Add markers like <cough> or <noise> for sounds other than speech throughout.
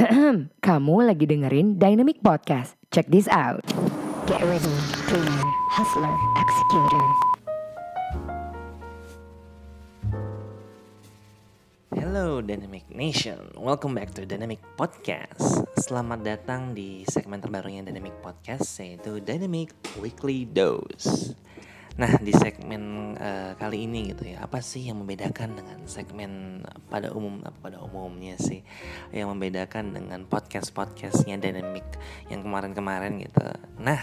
<clears throat> Kamu lagi dengerin Dynamic Podcast. Check this out. Get ready, dreamer, hustler, executor. Hello Dynamic Nation, welcome back to Dynamic Podcast. Selamat datang di segmen terbarunya Dynamic Podcast yaitu Dynamic Weekly Dose. Nah di segmen uh, kali ini gitu ya, apa sih yang membedakan dengan segmen pada umum pada umumnya sih, yang membedakan dengan podcast podcastnya Dynamic yang kemarin-kemarin gitu. Nah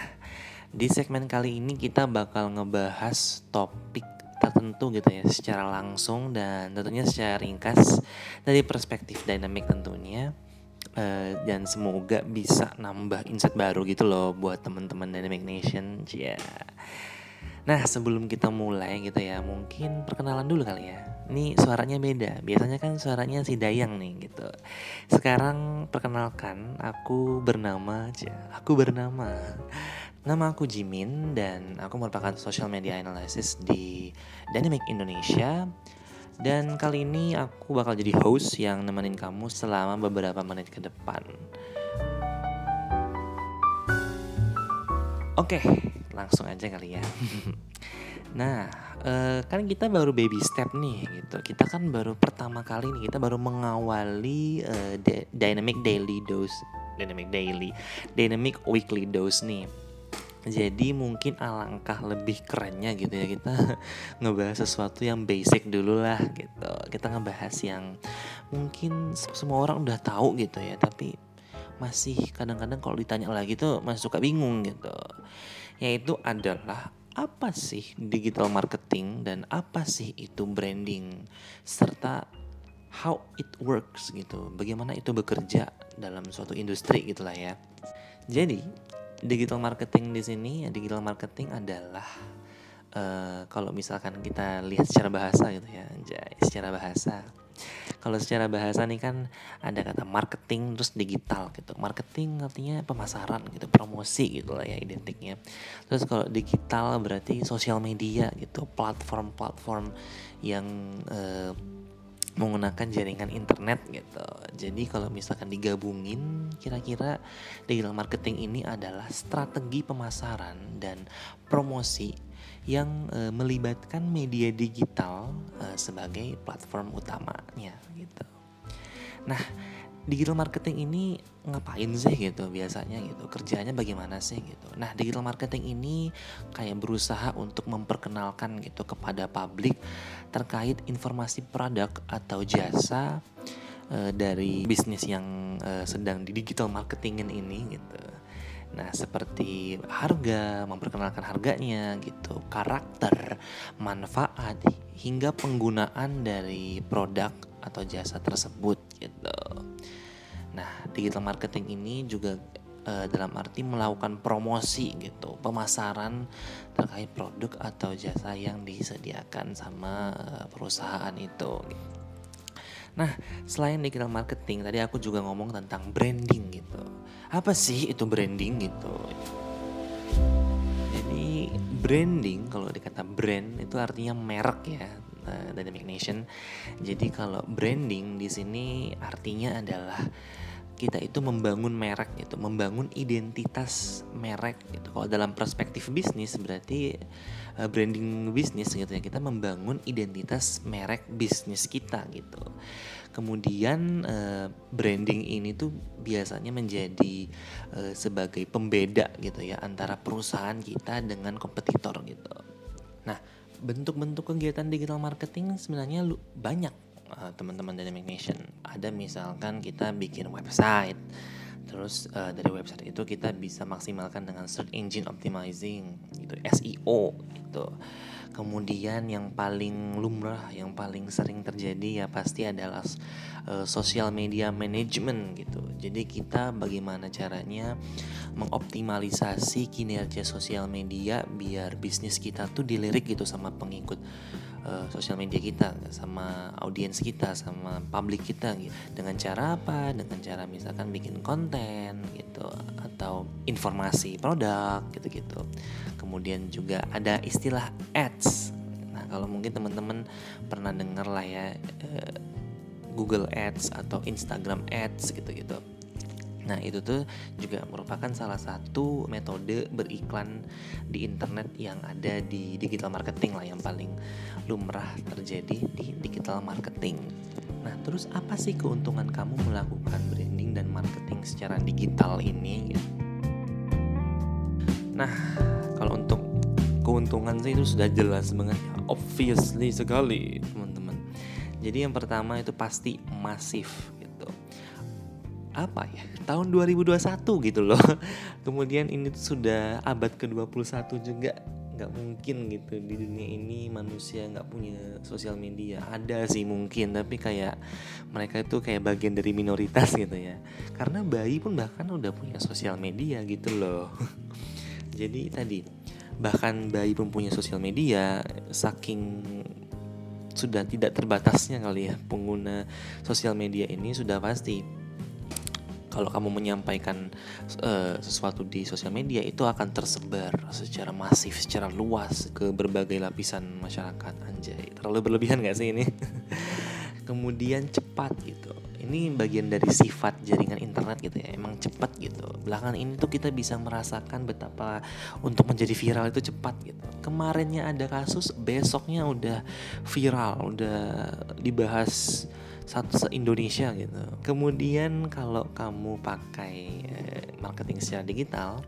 di segmen kali ini kita bakal ngebahas topik tertentu gitu ya secara langsung dan tentunya secara ringkas dari perspektif dynamic tentunya uh, dan semoga bisa nambah insight baru gitu loh buat teman-teman Dynamic Nation. Yeah. Nah sebelum kita mulai gitu ya mungkin perkenalan dulu kali ya. Ini suaranya beda. Biasanya kan suaranya si Dayang nih gitu. Sekarang perkenalkan aku bernama, aku bernama Nama aku Jimin dan aku merupakan social media analysis di Dynamic Indonesia. Dan kali ini aku bakal jadi host yang nemenin kamu selama beberapa menit ke depan. Oke, langsung aja kali ya. nah, uh, kan kita baru baby step nih gitu. Kita kan baru pertama kali nih kita baru mengawali uh, dynamic daily dose, dynamic daily, dynamic weekly dose nih jadi mungkin alangkah lebih kerennya gitu ya kita <laughs> ngebahas sesuatu yang basic dulu lah gitu. Kita ngebahas yang mungkin semua orang udah tahu gitu ya, tapi masih kadang-kadang kalau ditanya lagi tuh masih suka bingung gitu. Yaitu adalah apa sih digital marketing dan apa sih itu branding serta how it works gitu. Bagaimana itu bekerja dalam suatu industri gitulah ya. Jadi digital marketing di sini ya digital marketing adalah uh, kalau misalkan kita lihat secara bahasa gitu ya secara bahasa kalau secara bahasa nih kan ada kata marketing terus digital gitu marketing artinya pemasaran gitu promosi gitu lah ya identiknya terus kalau digital berarti sosial media gitu platform-platform yang uh, menggunakan jaringan internet gitu. Jadi kalau misalkan digabungin kira-kira digital marketing ini adalah strategi pemasaran dan promosi yang e, melibatkan media digital e, sebagai platform utamanya gitu. Nah, digital marketing ini ngapain sih gitu biasanya gitu? Kerjanya bagaimana sih gitu? Nah digital marketing ini kayak berusaha untuk memperkenalkan gitu kepada publik terkait informasi produk atau jasa uh, dari bisnis yang uh, sedang di digital marketingin ini gitu Nah, seperti harga, memperkenalkan harganya gitu, karakter, manfaat hingga penggunaan dari produk atau jasa tersebut gitu. Nah, digital marketing ini juga uh, dalam arti melakukan promosi gitu, pemasaran terkait produk atau jasa yang disediakan sama uh, perusahaan itu. Nah, selain digital marketing, tadi aku juga ngomong tentang branding gitu. Apa sih itu branding gitu? Jadi branding kalau dikata brand itu artinya merek ya, uh, Dynamic Nation. Jadi kalau branding di sini artinya adalah kita itu membangun merek gitu, membangun identitas merek gitu. Kalau dalam perspektif bisnis berarti uh, branding bisnis gitu ya, kita membangun identitas merek bisnis kita gitu. Kemudian uh, branding ini tuh biasanya menjadi uh, sebagai pembeda gitu ya antara perusahaan kita dengan kompetitor gitu. Nah, bentuk-bentuk kegiatan digital marketing sebenarnya banyak uh, teman-teman Dynamic Nation. Ada misalkan kita bikin website, terus uh, dari website itu kita bisa maksimalkan dengan search engine optimizing, gitu SEO, gitu. Kemudian yang paling lumrah, yang paling sering terjadi ya pasti adalah uh, social media management gitu. Jadi kita bagaimana caranya mengoptimalisasi kinerja sosial media biar bisnis kita tuh dilirik gitu sama pengikut uh, sosial media kita sama audiens kita sama publik kita gitu. Dengan cara apa? Dengan cara misalkan bikin konten gitu atau informasi produk gitu-gitu. Kemudian juga ada istilah ads. Nah kalau mungkin teman-teman pernah dengar lah ya uh, Google Ads atau Instagram Ads gitu-gitu Nah itu tuh juga merupakan salah satu metode beriklan di internet yang ada di digital marketing lah yang paling lumrah terjadi di digital marketing. Nah terus apa sih keuntungan kamu melakukan branding dan marketing secara digital ini? Nah kalau untuk keuntungan sih itu sudah jelas banget, obviously sekali teman-teman. Jadi yang pertama itu pasti masif apa ya? Tahun 2021 gitu loh. <laughs> Kemudian ini sudah abad ke-21 juga. Nggak mungkin gitu di dunia ini manusia nggak punya sosial media. Ada sih mungkin tapi kayak mereka itu kayak bagian dari minoritas gitu ya. Karena bayi pun bahkan udah punya sosial media gitu loh. <laughs> Jadi tadi bahkan bayi pun punya sosial media saking sudah tidak terbatasnya kali ya pengguna sosial media ini sudah pasti kalau kamu menyampaikan uh, sesuatu di sosial media itu akan tersebar secara masif, secara luas ke berbagai lapisan masyarakat. Anjay, terlalu berlebihan gak sih ini? <laughs> Kemudian cepat gitu. Ini bagian dari sifat jaringan internet gitu ya. Emang cepat gitu. Belakangan ini tuh kita bisa merasakan betapa untuk menjadi viral itu cepat gitu. Kemarinnya ada kasus, besoknya udah viral, udah dibahas satu se Indonesia gitu. Kemudian kalau kamu pakai eh, marketing secara digital,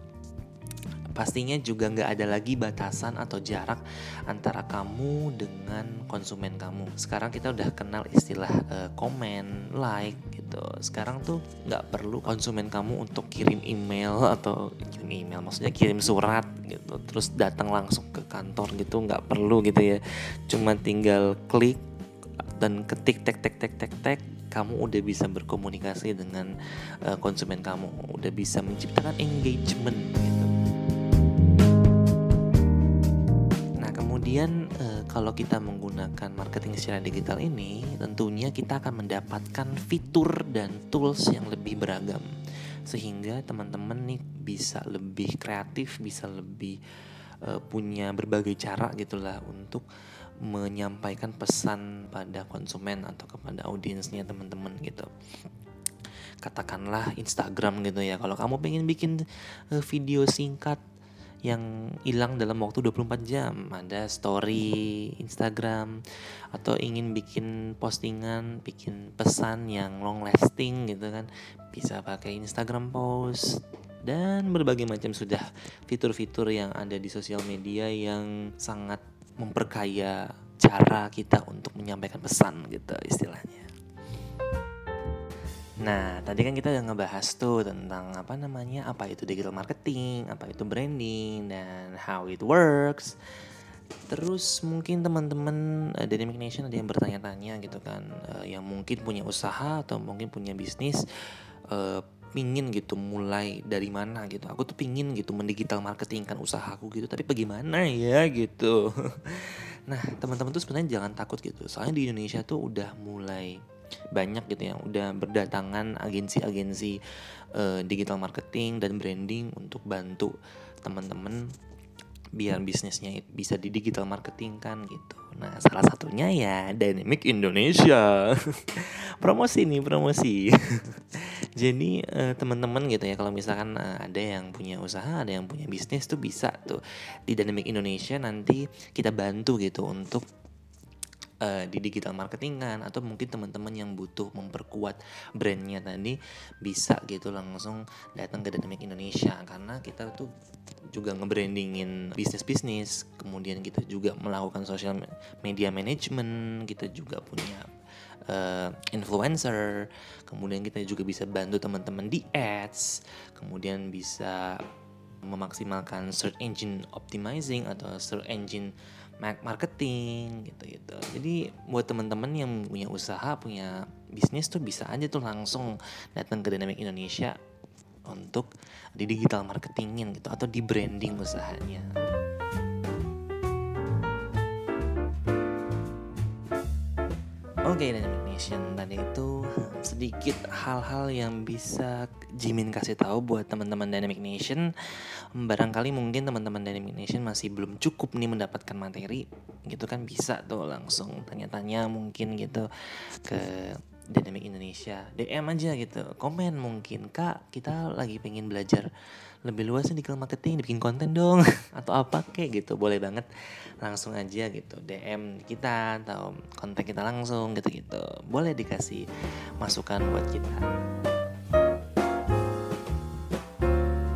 pastinya juga nggak ada lagi batasan atau jarak antara kamu dengan konsumen kamu. Sekarang kita udah kenal istilah uh, komen, like gitu. Sekarang tuh nggak perlu konsumen kamu untuk kirim email atau kirim email, maksudnya kirim surat gitu, terus datang langsung ke kantor gitu nggak perlu gitu ya. Cuma tinggal klik dan ketik tek tek tek tek tek kamu udah bisa berkomunikasi dengan uh, konsumen kamu. Udah bisa menciptakan engagement gitu. Nah kemudian uh, kalau kita menggunakan marketing secara digital ini tentunya kita akan mendapatkan fitur dan tools yang lebih beragam. Sehingga teman-teman nih bisa lebih kreatif bisa lebih uh, punya berbagai cara gitulah untuk menyampaikan pesan pada konsumen atau kepada audiensnya teman-teman gitu. Katakanlah Instagram gitu ya. Kalau kamu pengen bikin uh, video singkat yang hilang dalam waktu 24 jam ada story Instagram atau ingin bikin postingan bikin pesan yang long lasting gitu kan bisa pakai Instagram post dan berbagai macam sudah fitur-fitur yang ada di sosial media yang sangat memperkaya cara kita untuk menyampaikan pesan gitu istilahnya. Nah, tadi kan kita udah ngebahas tuh tentang apa namanya, apa itu digital marketing, apa itu branding, dan how it works. Terus mungkin teman-teman uh, Dynamic Nation ada yang bertanya-tanya gitu kan, uh, yang mungkin punya usaha atau mungkin punya bisnis, uh, pingin gitu mulai dari mana gitu. Aku tuh pingin gitu mendigital marketingkan usahaku gitu. Tapi bagaimana ya gitu? <laughs> Nah teman-teman tuh sebenarnya jangan takut gitu. Soalnya di Indonesia tuh udah mulai banyak gitu ya. Udah berdatangan agensi-agensi uh, digital marketing dan branding untuk bantu teman-teman biar bisnisnya bisa di digital marketing kan gitu. Nah salah satunya ya Dynamic Indonesia. <laughs> promosi nih promosi. <laughs> Jadi uh, teman-teman gitu ya kalau misalkan uh, ada yang punya usaha, ada yang punya bisnis tuh bisa tuh di Dynamic Indonesia nanti kita bantu gitu untuk uh, di digital marketing kan atau mungkin teman-teman yang butuh memperkuat brandnya tadi bisa gitu langsung datang ke Dynamic Indonesia. Karena kita tuh juga ngebrandingin bisnis-bisnis kemudian kita juga melakukan social media management kita juga punya uh, influencer kemudian kita juga bisa bantu teman-teman di ads kemudian bisa memaksimalkan search engine optimizing atau search engine marketing gitu-gitu. Jadi buat teman-teman yang punya usaha, punya bisnis tuh bisa aja tuh langsung datang ke Dynamic Indonesia untuk di digital marketingin gitu atau di branding usahanya. Oke, okay, Dynamic Nation tadi itu sedikit hal-hal yang bisa Jimin kasih tahu buat teman-teman Dynamic Nation. Barangkali mungkin teman-teman Dynamic Nation masih belum cukup nih mendapatkan materi, gitu kan bisa tuh langsung tanya-tanya mungkin gitu ke Dynamic Indonesia. DM aja gitu. Komen mungkin kak kita lagi pengen belajar lebih luas nih digital marketing bikin konten dong. <laughs> Atau apa kayak gitu boleh banget. Langsung aja gitu DM kita atau kontak kita langsung gitu gitu boleh dikasih masukan buat kita.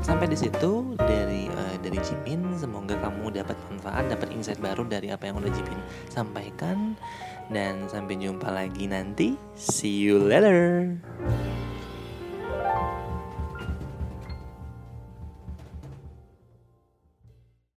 Sampai di situ dari uh, dari Jimin semoga kamu dapat manfaat dapat insight baru dari apa yang udah Jimin sampaikan dan sampai jumpa lagi nanti. See you later